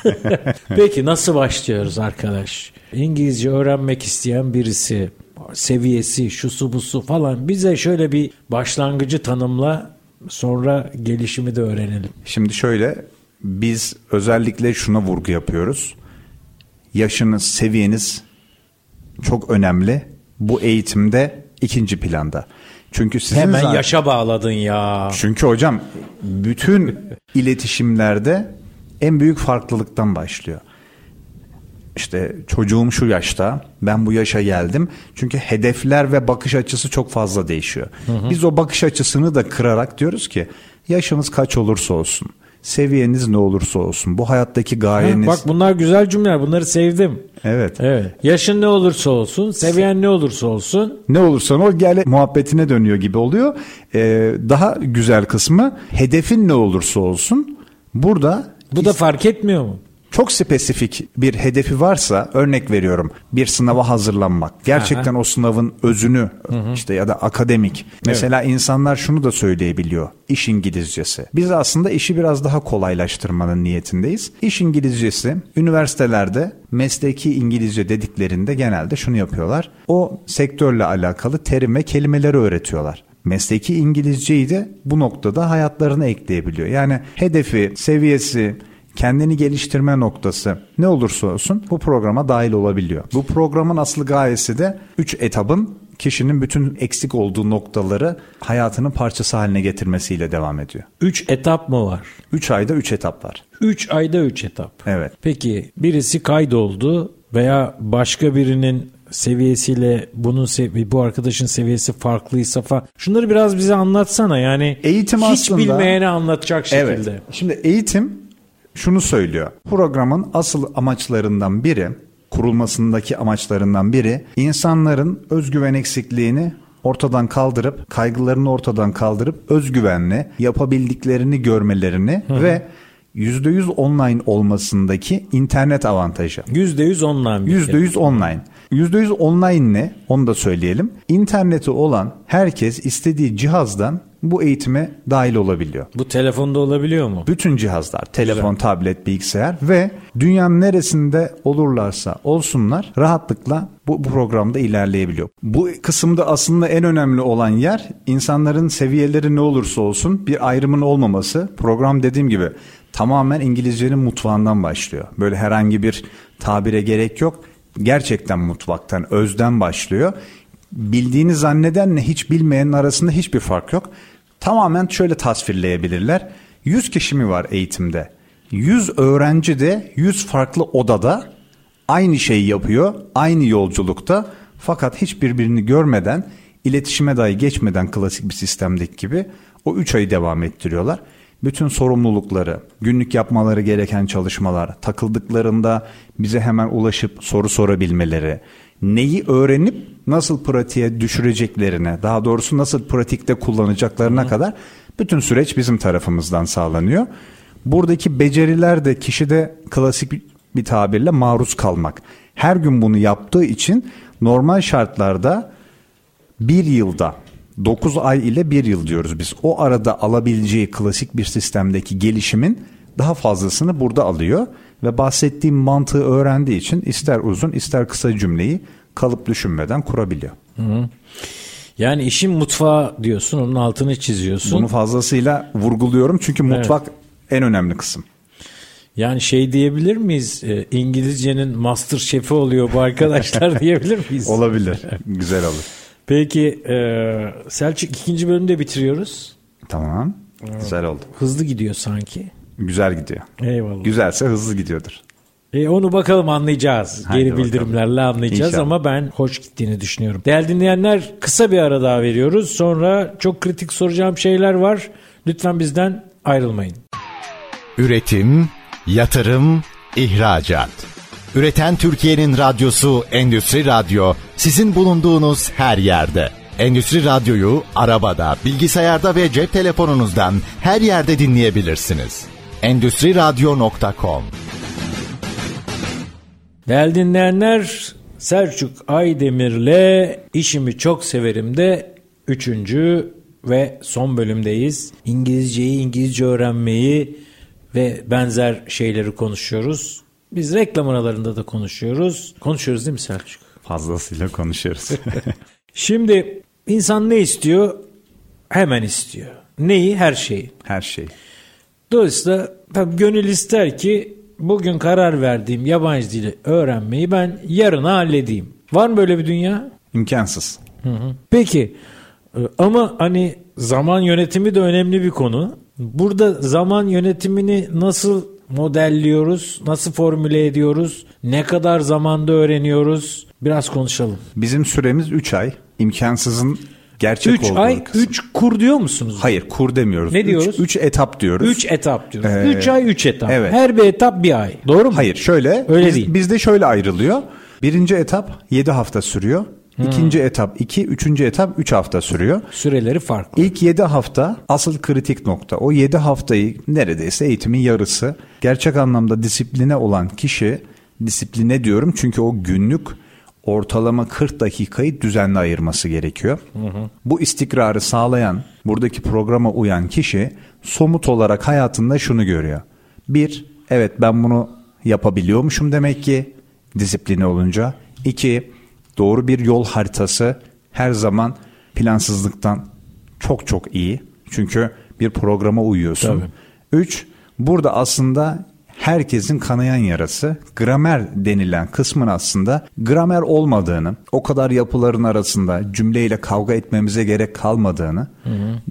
Peki nasıl başlıyoruz arkadaş? İngilizce öğrenmek isteyen birisi seviyesi şusu busu falan bize şöyle bir başlangıcı tanımla sonra gelişimi de öğrenelim. Şimdi şöyle biz özellikle şuna vurgu yapıyoruz. Yaşınız, seviyeniz çok önemli. Bu eğitimde ikinci planda. Çünkü sizin Hemen zaten- yaşa bağladın ya. Çünkü hocam bütün iletişimlerde en büyük farklılıktan başlıyor. İşte çocuğum şu yaşta, ben bu yaşa geldim. Çünkü hedefler ve bakış açısı çok fazla değişiyor. Biz o bakış açısını da kırarak diyoruz ki yaşınız kaç olursa olsun, seviyeniz ne olursa olsun, bu hayattaki Ha, gayeniz... bak bunlar güzel cümleler. Bunları sevdim. evet. Evet. Yaşın ne olursa olsun, seviyen ne olursa olsun. Ne olursan ol gel muhabbetine dönüyor gibi oluyor. Ee, daha güzel kısmı hedefin ne olursa olsun burada Bu da fark etmiyor mu? Çok spesifik bir hedefi varsa örnek veriyorum bir sınava hazırlanmak. Gerçekten o sınavın özünü işte ya da akademik. Mesela insanlar şunu da söyleyebiliyor iş İngilizcesi. Biz aslında işi biraz daha kolaylaştırmanın niyetindeyiz. İş İngilizcesi üniversitelerde mesleki İngilizce dediklerinde genelde şunu yapıyorlar. O sektörle alakalı terim ve kelimeleri öğretiyorlar. Mesleki İngilizceyi de bu noktada hayatlarına ekleyebiliyor. Yani hedefi seviyesi kendini geliştirme noktası ne olursa olsun bu programa dahil olabiliyor. Bu programın asıl gayesi de 3 etabın kişinin bütün eksik olduğu noktaları hayatının parçası haline getirmesiyle devam ediyor. 3 etap mı var? 3 ayda 3 etap var. 3 ayda 3 etap. Evet. Peki birisi kaydoldu veya başka birinin seviyesiyle bunun sevi- bu arkadaşın seviyesi farklıysa falan. Şunları biraz bize anlatsana yani. Eğitim hiç aslında- bilmeyene anlatacak şekilde. Evet. Şimdi eğitim şunu söylüyor. Programın asıl amaçlarından biri, kurulmasındaki amaçlarından biri insanların özgüven eksikliğini ortadan kaldırıp, kaygılarını ortadan kaldırıp özgüvenli yapabildiklerini görmelerini ve %100 online olmasındaki internet avantajı. %100 online. bir kere. %100 online. %100 online ne? Onu da söyleyelim. İnterneti olan herkes istediği cihazdan bu eğitime dahil olabiliyor. Bu telefonda olabiliyor mu? Bütün cihazlar, telefon, tablet, bilgisayar ve dünyanın neresinde olurlarsa olsunlar rahatlıkla bu, bu programda ilerleyebiliyor. Bu kısımda aslında en önemli olan yer insanların seviyeleri ne olursa olsun bir ayrımın olmaması. Program dediğim gibi tamamen İngilizcenin mutfağından başlıyor. Böyle herhangi bir tabire gerek yok. Gerçekten mutfaktan, özden başlıyor. Bildiğini zannedenle hiç bilmeyenin arasında hiçbir fark yok. Tamamen şöyle tasvirleyebilirler. 100 kişi mi var eğitimde? 100 öğrenci de 100 farklı odada aynı şeyi yapıyor, aynı yolculukta fakat hiç birbirini görmeden, iletişime dahi geçmeden klasik bir sistemdeki gibi o 3 ayı devam ettiriyorlar. Bütün sorumlulukları, günlük yapmaları gereken çalışmalar, takıldıklarında bize hemen ulaşıp soru sorabilmeleri, neyi öğrenip nasıl pratiğe düşüreceklerine, daha doğrusu nasıl pratikte kullanacaklarına kadar bütün süreç bizim tarafımızdan sağlanıyor. Buradaki beceriler de kişide klasik bir- bir tabirle maruz kalmak. Her gün bunu yaptığı için normal şartlarda bir yılda 9 ay ile bir yıl diyoruz biz. O arada alabileceği klasik bir sistemdeki gelişimin daha fazlasını burada alıyor ve bahsettiğim mantığı öğrendiği için ister uzun ister kısa cümleyi kalıp düşünmeden kurabiliyor. Yani işin mutfağı diyorsun onun altını çiziyorsun. Bunu fazlasıyla vurguluyorum çünkü mutfak en önemli kısım. Yani şey diyebilir miyiz? E, İngilizcenin master şefi oluyor bu arkadaşlar diyebilir miyiz? Olabilir. Güzel olur. Peki e, Selçuk ikinci bölümde bitiriyoruz. Tamam. Güzel oldu. Hızlı gidiyor sanki. Güzel gidiyor. Eyvallah. Güzelse hızlı gidiyordur. E onu bakalım anlayacağız. Haydi Geri bakalım. bildirimlerle anlayacağız İnşallah. ama ben hoş gittiğini düşünüyorum. Değerli dinleyenler kısa bir ara daha veriyoruz. Sonra çok kritik soracağım şeyler var. Lütfen bizden ayrılmayın. Üretim, yatırım, ihracat. Üreten Türkiye'nin radyosu Endüstri Radyo sizin bulunduğunuz her yerde. Endüstri Radyo'yu arabada, bilgisayarda ve cep telefonunuzdan her yerde dinleyebilirsiniz. Endüstri Radyo.com Değerli dinleyenler Selçuk Aydemir'le işimi çok severim de üçüncü ve son bölümdeyiz. İngilizceyi, İngilizce öğrenmeyi ve benzer şeyleri konuşuyoruz. Biz reklam aralarında da konuşuyoruz. Konuşuyoruz değil mi Selçuk? Fazlasıyla konuşuyoruz. Şimdi insan ne istiyor? Hemen istiyor. Neyi? Her şeyi. Her şey. Dolayısıyla tabii gönül ister ki bugün karar verdiğim yabancı dili öğrenmeyi ben yarına halledeyim. Var mı böyle bir dünya? İmkansız. Peki e, ama hani zaman yönetimi de önemli bir konu. Burada zaman yönetimini nasıl modelliyoruz? Nasıl formüle ediyoruz? Ne kadar zamanda öğreniyoruz? Biraz konuşalım. Bizim süremiz 3 ay. İmkansızın gerçek 3 olduğu ay kısım. 3 kur diyor musunuz? Hayır kur demiyoruz. Ne diyoruz? 3 etap diyoruz. 3 etap diyoruz. Ee, 3 ay 3 etap. evet. Her bir etap bir ay. Doğru mu? Hayır şöyle. Öyle biz- değil. Bizde şöyle ayrılıyor. Birinci etap 7 hafta sürüyor. Hmm. İkinci etap 2, üçüncü etap 3 hafta sürüyor. Süreleri farklı. İlk 7 hafta asıl kritik nokta. O 7 haftayı neredeyse eğitimin yarısı. Gerçek anlamda disipline olan kişi, disipline diyorum çünkü o günlük ortalama 40 dakikayı düzenli ayırması gerekiyor. Bu istikrarı sağlayan, buradaki programa uyan kişi somut olarak hayatında şunu görüyor. Bir, evet ben bunu yapabiliyormuşum demek ki disipline olunca. İki, doğru bir yol haritası her zaman plansızlıktan çok çok iyi. Çünkü bir programa uyuyorsun. Tabii. Üç, burada aslında herkesin kanayan yarası gramer denilen kısmın aslında gramer olmadığını, o kadar yapıların arasında cümleyle kavga etmemize gerek kalmadığını,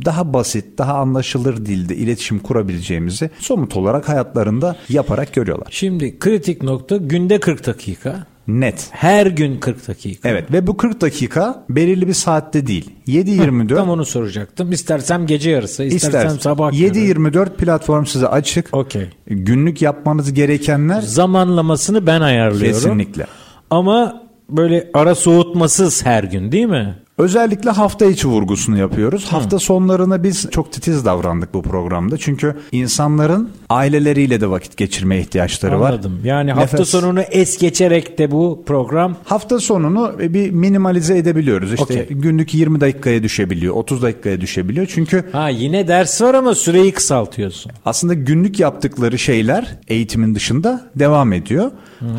daha basit, daha anlaşılır dilde iletişim kurabileceğimizi somut olarak hayatlarında yaparak görüyorlar. Şimdi kritik nokta günde 40 dakika. Net. Her gün 40 dakika. Evet ve bu 40 dakika belirli bir saatte değil. 7-24 Tam onu soracaktım. İstersem gece yarısı, istersem İster. sabah körü. 7-24 platform size açık. Okey. Günlük yapmanız gerekenler Zamanlamasını ben ayarlıyorum. kesinlikle. Ama böyle ara soğutmasız her gün değil mi? Özellikle hafta içi vurgusunu yapıyoruz. Hafta sonlarına biz çok titiz davrandık bu programda. Çünkü insanların aileleriyle de vakit geçirmeye ihtiyaçları var. Anladım. Yani hafta Nefes- sonunu es geçerek de bu program Hafta sonunu bir minimalize edebiliyoruz. İşte Okey. günlük 20 dakikaya düşebiliyor, 30 dakikaya düşebiliyor. Çünkü ha yine ders var ama süreyi kısaltıyorsun. aslında günlük yaptıkları şeyler eğitimin dışında devam ediyor.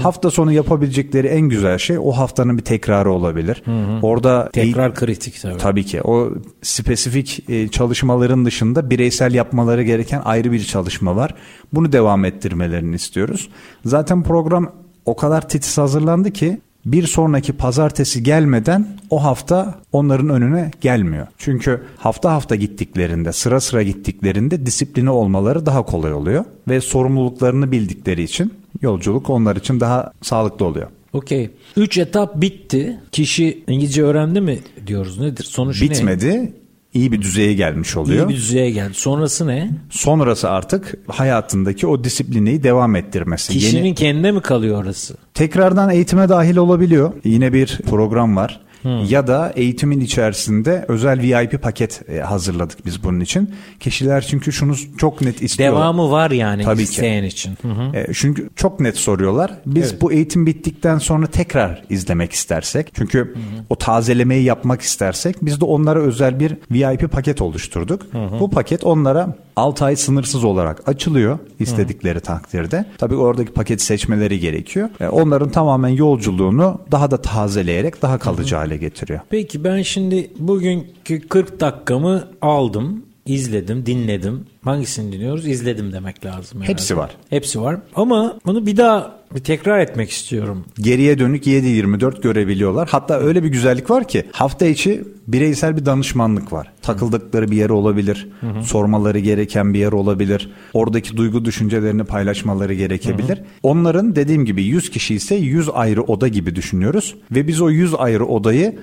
Hafta sonu yapabilecekleri en güzel şey o haftanın bir tekrarı olabilir. Orada Tekrar kritik tabii. Tabii ki o spesifik e, çalışmaların dışında bireysel yapmaları gereken ayrı bir çalışma var. Bunu devam ettirmelerini istiyoruz. Zaten program o kadar titiz hazırlandı ki bir sonraki pazartesi gelmeden o hafta onların önüne gelmiyor. Çünkü hafta hafta gittiklerinde, sıra sıra gittiklerinde disipline olmaları daha kolay oluyor ve sorumluluklarını bildikleri için yolculuk onlar için daha sağlıklı oluyor. Okey. Üç etap bitti. Kişi İngilizce öğrendi mi diyoruz. Nedir? Sonuç ne? Bitmedi. İyi bir düzeye gelmiş oluyor. İyi bir düzeye geldi. Sonrası ne? Sonrası artık hayatındaki o disiplini devam ettirmesi. Kişinin Yeni, kendine mi kalıyor orası? tekrardan eğitime dahil olabiliyor. Yine bir program var. Ya da eğitimin içerisinde özel VIP paket e, hazırladık biz bunun için. Kişiler çünkü şunu çok net istiyor. Devamı var yani Tabii ki. isteyen için. Hı hı. E, çünkü çok net soruyorlar. Biz Evet. bu eğitim bittikten sonra tekrar izlemek istersek, çünkü o tazelemeyi yapmak istersek biz de onlara özel bir VIP paket oluşturduk. Bu paket onlara 6 ay sınırsız olarak açılıyor istedikleri takdirde. Tabii oradaki paketi seçmeleri gerekiyor. E, onların tamamen yolculuğunu daha da tazeleyerek daha kalıcı hale getiriyor. Peki ben şimdi bugünkü 40 dakikamı aldım. İzledim, dinledim. Hangisini dinliyoruz? İzledim demek lazım. herhalde. Hepsi var. Hepsi var. Ama bunu bir daha bir tekrar etmek istiyorum. Geriye dönük 7-24 görebiliyorlar. Hatta öyle bir güzellik var ki hafta içi bireysel bir danışmanlık var. Takıldıkları bir yer olabilir. Sormaları gereken bir yer olabilir. Oradaki duygu düşüncelerini paylaşmaları gerekebilir. Onların dediğim gibi 100 kişi ise 100 ayrı oda gibi düşünüyoruz. Ve biz o 100 ayrı odayı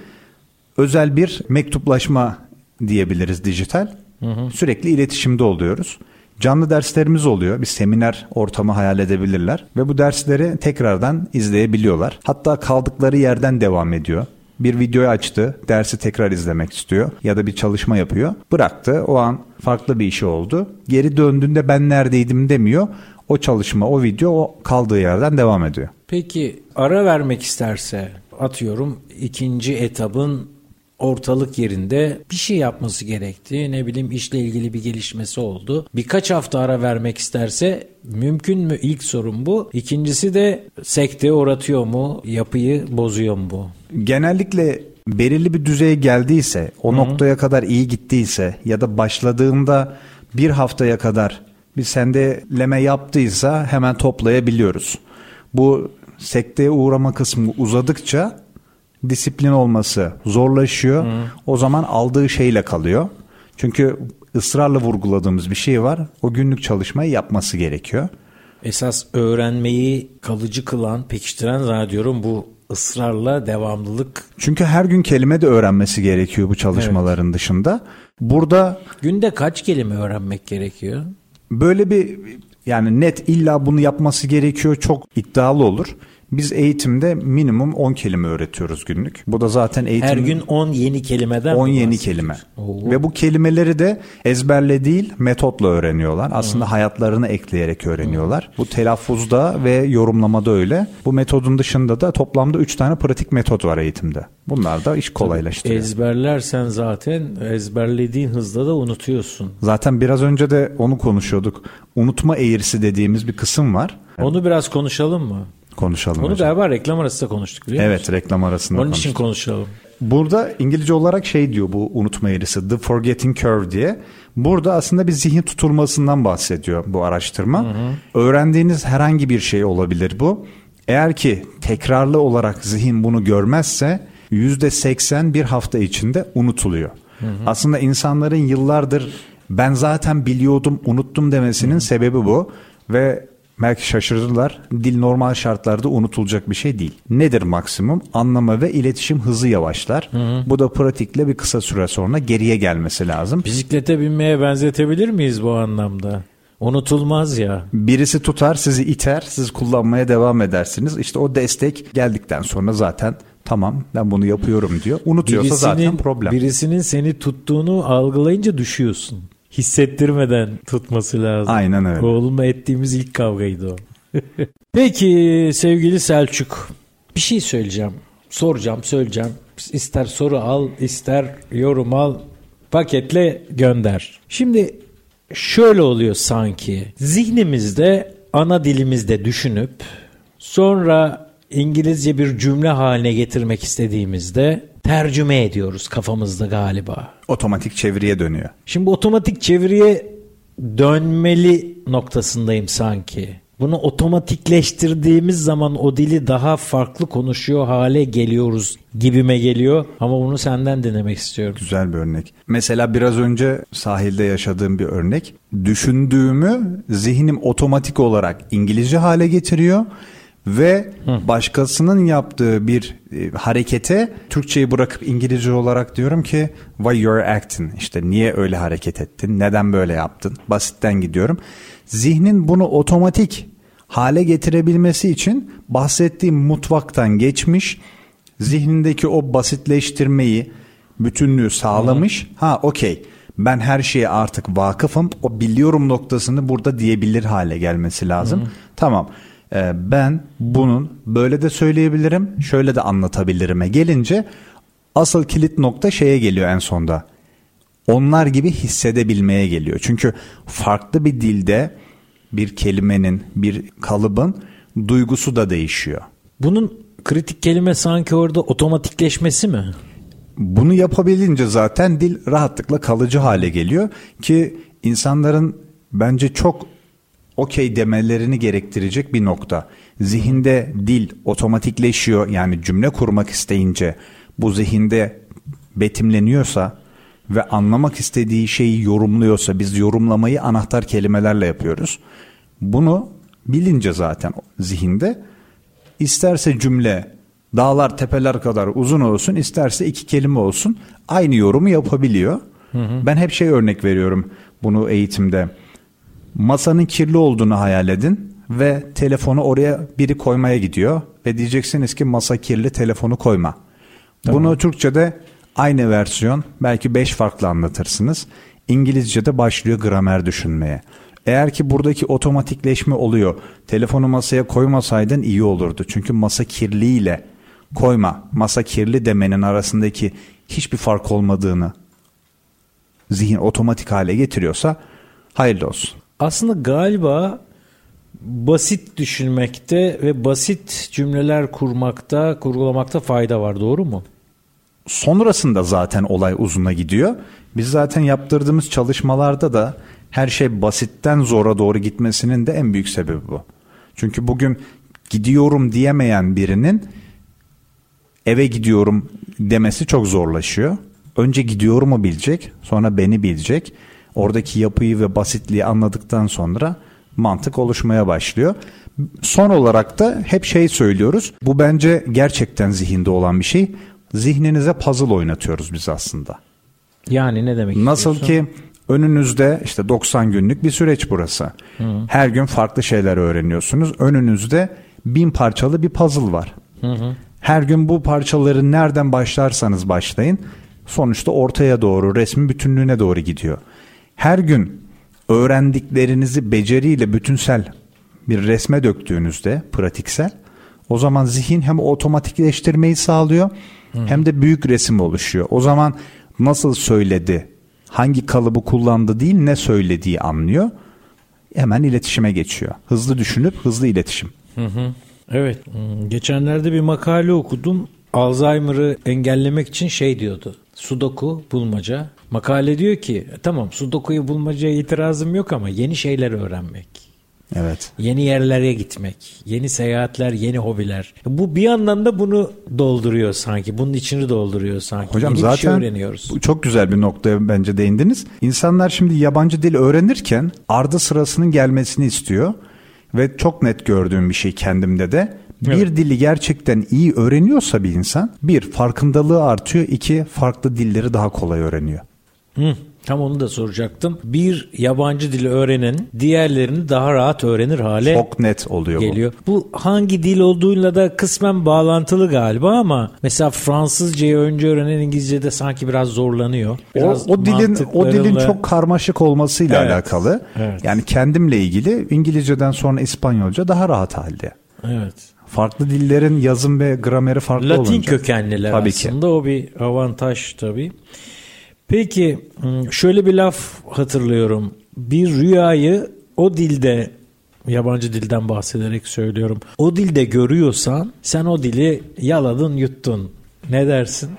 özel bir mektuplaşma diyebiliriz dijital. Sürekli iletişimde oluyoruz. Canlı derslerimiz oluyor. Bir seminer ortamı hayal edebilirler ve bu dersleri tekrardan izleyebiliyorlar. Hatta kaldıkları yerden devam ediyor. Bir videoyu açtı, dersi tekrar izlemek istiyor ya da bir çalışma yapıyor. Bıraktı, o an farklı bir işi oldu. Geri döndüğünde ben neredeydim demiyor. O çalışma, o video o kaldığı yerden devam ediyor. Peki ara vermek isterse atıyorum ikinci etabın ortalık yerinde bir şey yapması gerekti. Ne bileyim işle ilgili bir gelişmesi oldu. Birkaç hafta ara vermek isterse mümkün mü? İlk sorun bu. İkincisi de sekteye uğratıyor mu? Yapıyı bozuyor mu bu? Genellikle belirli bir düzeye geldiyse, o noktaya kadar iyi gittiyse ya da başladığında bir haftaya kadar bir sendeleme yaptıysa hemen toplayabiliyoruz. Bu sekteye uğrama kısmı uzadıkça disiplin olması zorlaşıyor. O zaman aldığı şeyle kalıyor. Çünkü ısrarla vurguladığımız bir şey var. O günlük çalışmayı yapması gerekiyor. Esas öğrenmeyi kalıcı kılan, pekiştiren zannediyorum bu ısrarla devamlılık. Çünkü her gün kelime de öğrenmesi gerekiyor bu çalışmaların dışında. Burada Günde kaç kelime öğrenmek gerekiyor? böyle bir yani net illa bunu yapması gerekiyor çok iddialı olur. Biz eğitimde minimum 10 kelime öğretiyoruz günlük. Bu da zaten eğitim Her gün 10 yeni kelimeden 10 mi yeni kelime. Oo. Ve bu kelimeleri de ezberle değil metotla öğreniyorlar. Aslında hayatlarını ekleyerek öğreniyorlar. Bu telaffuzda ve yorumlamada öyle. Bu metodun dışında da toplamda 3 tane pratik metot var eğitimde. Bunlar da iş kolaylaştırıyor. Ezberlersen zaten ezberlediğin hızda da unutuyorsun. Zaten biraz önce de onu konuşuyorduk. Unutma eğrisi dediğimiz bir kısım var. Onu biraz konuşalım mı? Konuşalım Onu hocam. galiba reklam arası da konuştuk biliyor musun? Evet reklam arasında Onun konuştuk. için konuşalım. Burada İngilizce olarak şey diyor bu unutma eğrisi the forgetting curve diye. Burada aslında bir zihin tutulmasından bahsediyor bu araştırma. Öğrendiğiniz herhangi bir şey olabilir bu. Eğer ki tekrarlı olarak zihin bunu görmezse %80 bir hafta içinde unutuluyor. Aslında insanların yıllardır ben zaten biliyordum unuttum demesinin sebebi bu ve belki şaşırdılar. Dil normal şartlarda unutulacak bir şey değil. Nedir maksimum? Anlama ve iletişim hızı yavaşlar. Bu da pratikle bir kısa süre sonra geriye gelmesi lazım. Bisiklete binmeye benzetebilir miyiz bu anlamda? Unutulmaz ya. Birisi tutar sizi iter siz kullanmaya devam edersiniz. İşte o destek geldikten sonra zaten tamam ben bunu yapıyorum diyor. Unutuyorsa zaten problem. birisinin seni tuttuğunu algılayınca düşüyorsun. Hissettirmeden tutması lazım. Aynen öyle. Oğlumla ettiğimiz ilk kavgaydı o. Peki sevgili Selçuk bir şey söyleyeceğim. Soracağım söyleyeceğim. İster soru al ister yorum al paketle gönder. Şimdi şöyle oluyor sanki zihnimizde ana dilimizde düşünüp sonra İngilizce bir cümle haline getirmek istediğimizde tercüme ediyoruz kafamızda galiba. Otomatik çeviriye dönüyor. Şimdi otomatik çeviriye dönmeli noktasındayım sanki. Bunu otomatikleştirdiğimiz zaman o dili daha farklı konuşuyor hale geliyoruz gibime geliyor. Ama bunu senden dinlemek istiyorum. Güzel bir örnek. Mesela biraz önce sahilde yaşadığım bir örnek. Düşündüğümü zihnim otomatik olarak İngilizce hale getiriyor ve başkasının yaptığı bir e, harekete Türkçeyi bırakıp İngilizce olarak diyorum ki why you're acting? İşte niye öyle hareket ettin? Neden böyle yaptın? Basitten gidiyorum. Zihnin bunu otomatik hale getirebilmesi için bahsettiğim mutfaktan geçmiş zihnindeki o basitleştirmeyi bütünlüğü sağlamış. Ha okey. Ben her şeye artık vakıfım. O biliyorum noktasını burada diyebilir hale gelmesi lazım. Tamam. ee, ben bunun böyle de söyleyebilirim şöyle de anlatabilirim'e gelince asıl kilit nokta şeye geliyor en sonda onlar gibi hissedebilmeye geliyor. Çünkü farklı bir dilde bir kelimenin, bir kalıbın duygusu da değişiyor. Bunun kritik kelime sanki orada otomatikleşmesi mi? Bunu yapabilince zaten dil rahatlıkla kalıcı hale geliyor ki insanların bence çok okey demelerini gerektirecek bir nokta. Zihinde dil otomatikleşiyor yani cümle kurmak isteyince bu zihinde betimleniyorsa ve anlamak istediği şeyi yorumluyorsa biz yorumlamayı anahtar kelimelerle yapıyoruz. Bunu bilince zaten zihinde isterse cümle dağlar tepeler kadar uzun olsun isterse iki kelime olsun aynı yorumu yapabiliyor. Hı hı. Ben hep şey örnek veriyorum bunu eğitimde. Masanın kirli olduğunu hayal edin ve telefonu oraya biri koymaya gidiyor ve diyeceksiniz ki masa kirli telefonu koyma. Tamam. Bunu Türkçe'de aynı versiyon belki beş farklı anlatırsınız. İngilizce'de başlıyor gramer düşünmeye. Eğer ki buradaki otomatikleşme oluyor. Telefonu masaya koymasaydın iyi olurdu. Çünkü masa kirliyle koyma, masa kirli demenin arasındaki hiçbir fark olmadığını zihin otomatik hale getiriyorsa hayırlı olsun. Aslında galiba basit düşünmekte ve basit cümleler kurmakta, kurgulamakta fayda var. Doğru mu? Sonrasında zaten olay uzuna gidiyor. Biz zaten yaptırdığımız çalışmalarda da her şey basitten zora doğru gitmesinin de en büyük sebebi bu. Çünkü bugün gidiyorum diyemeyen birinin eve gidiyorum demesi çok zorlaşıyor. Önce gidiyorumu bilecek, sonra beni bilecek. Oradaki yapıyı ve basitliği anladıktan sonra mantık oluşmaya başlıyor. Son olarak da hep şey söylüyoruz. Bu bence gerçekten zihinde olan bir şey. Zihninize puzzle oynatıyoruz biz aslında. Yani ne demek Nasıl ki önünüzde işte 90 günlük bir süreç burası. Hı. Her gün farklı şeyler öğreniyorsunuz. Önünüzde bin parçalı bir puzzle var. Hı hı. Her gün bu parçaları nereden başlarsanız başlayın sonuçta ortaya doğru resmin bütünlüğüne doğru gidiyor. Her gün öğrendiklerinizi beceriyle bütünsel bir resme döktüğünüzde pratiksel o zaman zihin hem otomatikleştirmeyi sağlıyor Hı. hem de büyük resim oluşuyor. O zaman nasıl söyledi, hangi kalıbı kullandı değil ne söylediği anlıyor. Hemen iletişime geçiyor. Hızlı düşünüp hızlı iletişim. Hı hı. Evet. Geçenlerde bir makale okudum. Alzheimer'ı engellemek için şey diyordu. Sudoku bulmaca. Makale diyor ki tamam Sudoku'yu bulmacaya itirazım yok ama yeni şeyler öğrenmek. Evet. Yeni yerlere gitmek, yeni seyahatler, yeni hobiler. Bu bir yandan da bunu dolduruyor sanki. Bunun içini dolduruyor sanki. Hocam yeni zaten bir şey öğreniyoruz. çok güzel bir noktaya bence değindiniz. İnsanlar şimdi yabancı dil öğrenirken ardı sırasının gelmesini istiyor ve çok net gördüğüm bir şey kendimde de bir evet. dili gerçekten iyi öğreniyorsa bir insan bir farkındalığı artıyor iki farklı dilleri daha kolay öğreniyor. Hı. Tam onu da soracaktım. Bir yabancı dili öğrenen diğerlerini daha rahat öğrenir hale Çok net oluyor geliyor. Bu. bu hangi dil olduğuyla da kısmen bağlantılı galiba ama mesela Fransızcayı önce öğrenen İngilizce'de sanki biraz zorlanıyor. Biraz o, o dilin o dilin çok karmaşık olmasıyla evet. alakalı. Evet. Yani kendimle ilgili İngilizceden sonra İspanyolca daha rahat halde. Evet. Farklı dillerin yazım ve grameri farklı Latin olunca. Latin kökenliler tabii aslında ki. o bir avantaj tabii. Peki hmm, şöyle bir laf hatırlıyorum. Bir rüyayı o dilde yabancı dilden bahsederek söylüyorum. O dilde görüyorsan sen o dili yaladın yuttun. Ne dersin?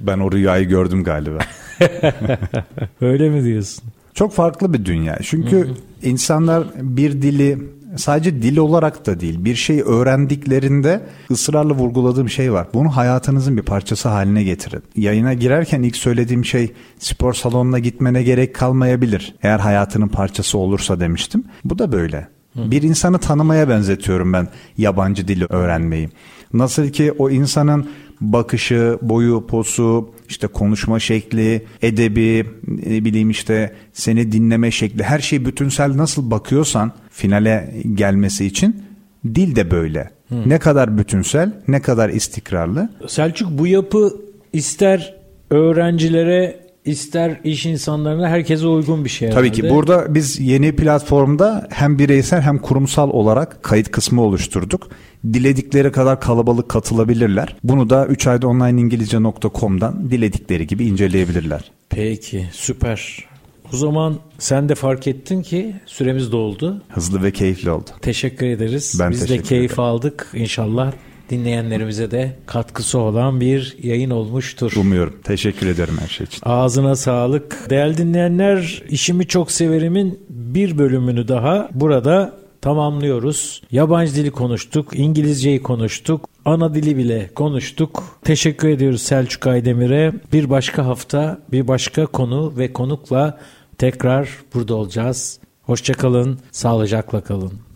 Ben o rüyayı gördüm galiba. Öyle mi diyorsun? Çok farklı bir dünya. Çünkü hı hı. insanlar bir dili sadece dil olarak da değil bir şey öğrendiklerinde ısrarla vurguladığım şey var. Bunu hayatınızın bir parçası haline getirin. Yayına girerken ilk söylediğim şey spor salonuna gitmene gerek kalmayabilir. Eğer hayatının parçası olursa demiştim. Bu da böyle. Bir insanı tanımaya benzetiyorum ben yabancı dili öğrenmeyi. Nasıl ki o insanın bakışı, boyu, posu, işte konuşma şekli, edebi, ne bileyim işte seni dinleme şekli her şey bütünsel nasıl bakıyorsan finale gelmesi için dil de böyle. Hı. Ne kadar bütünsel, ne kadar istikrarlı. Selçuk bu yapı ister öğrencilere ister iş insanlarına herkese uygun bir şey. Tabii ki burada biz yeni platformda hem bireysel hem kurumsal olarak kayıt kısmı oluşturduk. Diledikleri kadar kalabalık katılabilirler. Bunu da 3 ayda onlineingilizce.com'dan diledikleri gibi inceleyebilirler. Peki süper. O zaman sen de fark ettin ki süremiz doldu. Hızlı ve keyifli oldu. Teşekkür ederiz. Ben Biz de keyif ederim. aldık. İnşallah dinleyenlerimize de katkısı olan bir yayın olmuştur. Umuyorum. Teşekkür ederim her şey için. Ağzına sağlık. Değerli dinleyenler, işimi çok severimin bir bölümünü daha burada tamamlıyoruz. Yabancı dili konuştuk, İngilizceyi konuştuk, ana dili bile konuştuk. Teşekkür ediyoruz Selçuk Aydemir'e. Bir başka hafta, bir başka konu ve konukla tekrar burada olacağız. Hoşçakalın, sağlıcakla kalın.